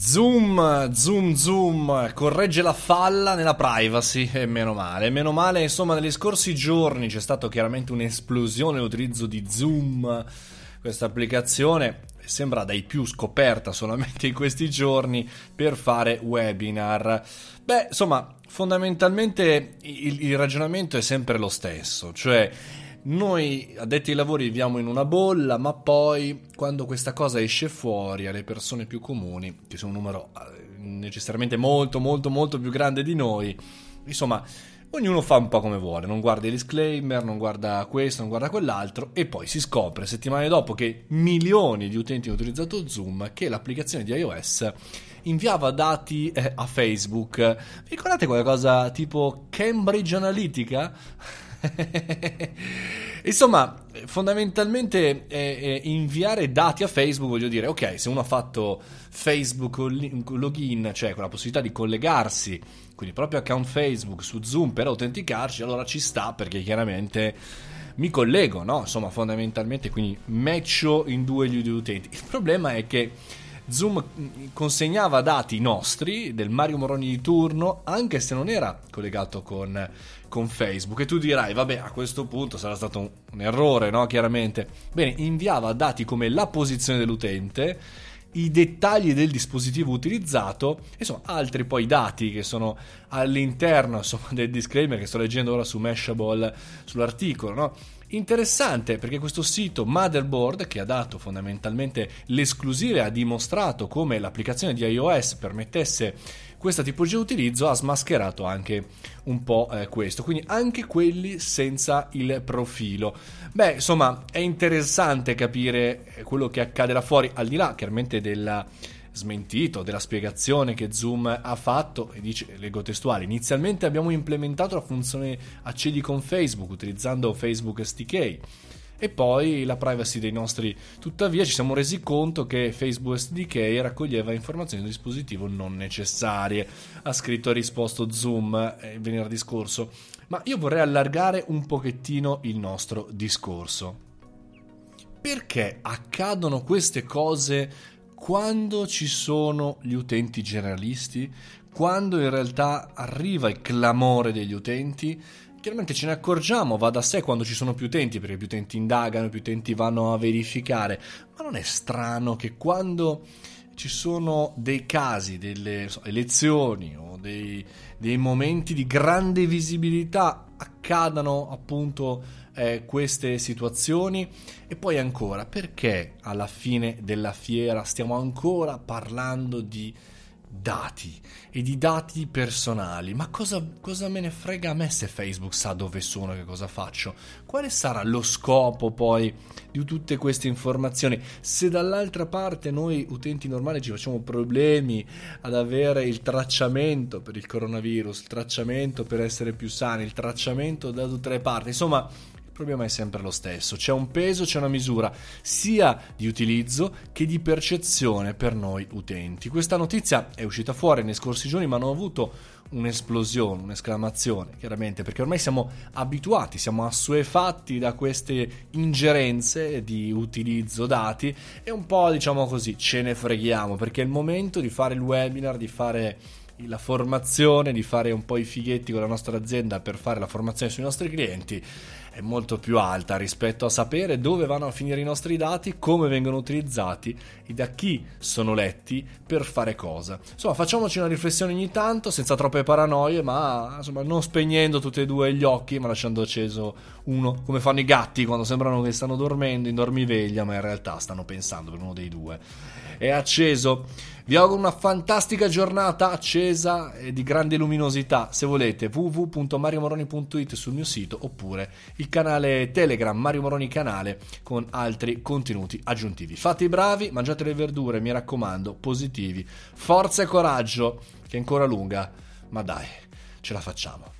Zoom, zoom, zoom, corregge la falla nella privacy e meno male. Meno male, insomma, negli scorsi giorni c'è stata chiaramente un'esplosione nell'utilizzo di Zoom, questa applicazione sembra dai più scoperta solamente in questi giorni per fare webinar. Beh, insomma, fondamentalmente il, il ragionamento è sempre lo stesso, cioè noi addetti ai lavori viviamo in una bolla, ma poi quando questa cosa esce fuori alle persone più comuni, che sono un numero eh, necessariamente molto molto molto più grande di noi, insomma, ognuno fa un po' come vuole, non guarda i disclaimer, non guarda questo, non guarda quell'altro e poi si scopre settimane dopo che milioni di utenti hanno utilizzato Zoom che l'applicazione di iOS inviava dati eh, a Facebook. Vi ricordate qualcosa tipo Cambridge Analytica? Insomma, fondamentalmente eh, eh, inviare dati a Facebook, voglio dire, ok, se uno ha fatto Facebook login, cioè con la possibilità di collegarsi, quindi il proprio account Facebook su Zoom per autenticarci, allora ci sta perché chiaramente mi collego, no? Insomma, fondamentalmente, quindi matcho in due gli utenti. Il problema è che Zoom consegnava dati nostri del Mario Moroni di turno anche se non era collegato con, con Facebook. E tu dirai vabbè a questo punto sarà stato un, un errore no chiaramente. Bene inviava dati come la posizione dell'utente i dettagli del dispositivo utilizzato e insomma altri poi dati che sono all'interno insomma, del disclaimer che sto leggendo ora su Mashable sull'articolo no? Interessante perché questo sito Motherboard, che ha dato fondamentalmente l'esclusiva e ha dimostrato come l'applicazione di iOS permettesse questa tipologia di utilizzo, ha smascherato anche un po' eh, questo. Quindi anche quelli senza il profilo. Beh, insomma, è interessante capire quello che accade là fuori, al di là chiaramente della smentito della spiegazione che Zoom ha fatto e dice, leggo testuale, inizialmente abbiamo implementato la funzione accedi con Facebook utilizzando Facebook SDK e poi la privacy dei nostri. Tuttavia ci siamo resi conto che Facebook SDK raccoglieva informazioni del dispositivo non necessarie. Ha scritto e risposto Zoom eh, venerdì scorso. Ma io vorrei allargare un pochettino il nostro discorso. Perché accadono queste cose quando ci sono gli utenti generalisti, quando in realtà arriva il clamore degli utenti, chiaramente ce ne accorgiamo, va da sé quando ci sono più utenti, perché più utenti indagano, più utenti vanno a verificare, ma non è strano che quando ci sono dei casi, delle so, elezioni o dei, dei momenti di grande visibilità accadano appunto eh, queste situazioni. E poi ancora perché alla fine della fiera stiamo ancora parlando di dati e di dati personali. Ma cosa, cosa, me ne frega a me se Facebook sa dove sono che cosa faccio? Quale sarà lo scopo poi di tutte queste informazioni? Se dall'altra parte noi utenti normali ci facciamo problemi ad avere il tracciamento per il coronavirus, il tracciamento per essere più sani, il tracciamento da tutte le parti, insomma il problema è sempre lo stesso, c'è un peso, c'è una misura sia di utilizzo che di percezione per noi utenti. Questa notizia è uscita fuori nei scorsi giorni ma hanno avuto un'esplosione, un'esclamazione, chiaramente, perché ormai siamo abituati, siamo assuefatti da queste ingerenze di utilizzo dati e un po' diciamo così ce ne freghiamo perché è il momento di fare il webinar, di fare la formazione, di fare un po' i fighetti con la nostra azienda per fare la formazione sui nostri clienti è molto più alta rispetto a sapere dove vanno a finire i nostri dati, come vengono utilizzati e da chi sono letti per fare cosa. Insomma, facciamoci una riflessione ogni tanto, senza troppe paranoie, ma insomma, non spegnendo tutti e due gli occhi, ma lasciando acceso uno, come fanno i gatti quando sembrano che stanno dormendo in dormiveglia, ma in realtà stanno pensando per uno dei due. È acceso. Vi auguro una fantastica giornata accesa e di grande luminosità. Se volete, www.mariomoroni.it sul mio sito oppure il canale Telegram Mario Moroni Canale con altri contenuti aggiuntivi. Fate i bravi, mangiate le verdure, mi raccomando, positivi. Forza e coraggio, che è ancora lunga, ma dai, ce la facciamo.